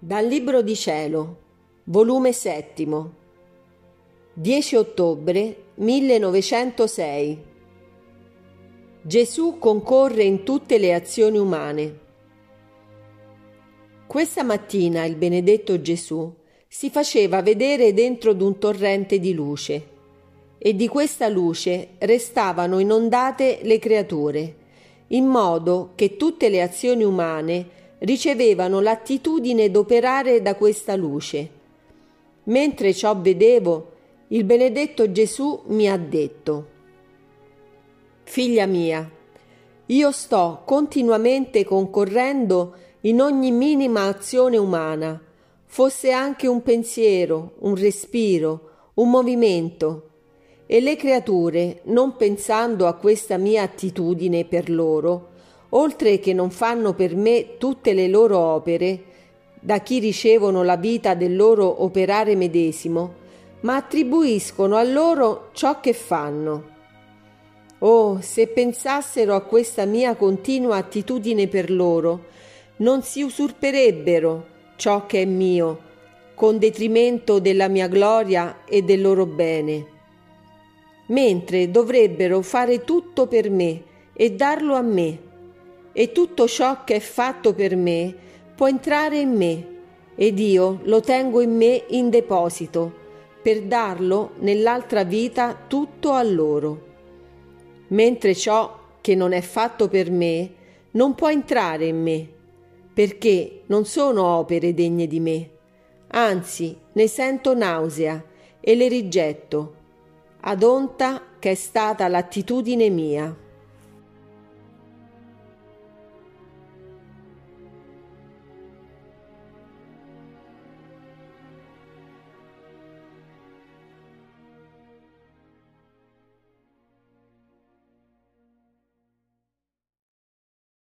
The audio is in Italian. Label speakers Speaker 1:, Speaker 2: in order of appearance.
Speaker 1: Dal Libro di Cielo, volume settimo, 10 ottobre 1906. Gesù concorre in tutte le azioni umane. Questa mattina il benedetto Gesù si faceva vedere dentro d'un torrente di luce e di questa luce restavano inondate le creature, in modo che tutte le azioni umane ricevevano l'attitudine d'operare da questa luce. Mentre ciò vedevo, il benedetto Gesù mi ha detto, Figlia mia, io sto continuamente concorrendo in ogni minima azione umana, fosse anche un pensiero, un respiro, un movimento, e le creature, non pensando a questa mia attitudine per loro, oltre che non fanno per me tutte le loro opere, da chi ricevono la vita del loro operare medesimo, ma attribuiscono a loro ciò che fanno. Oh, se pensassero a questa mia continua attitudine per loro, non si usurperebbero ciò che è mio, con detrimento della mia gloria e del loro bene, mentre dovrebbero fare tutto per me e darlo a me e tutto ciò che è fatto per me può entrare in me ed io lo tengo in me in deposito per darlo nell'altra vita tutto a loro. Mentre ciò che non è fatto per me non può entrare in me, perché non sono opere degne di me, anzi ne sento nausea e le rigetto, ad onta che è stata l'attitudine mia.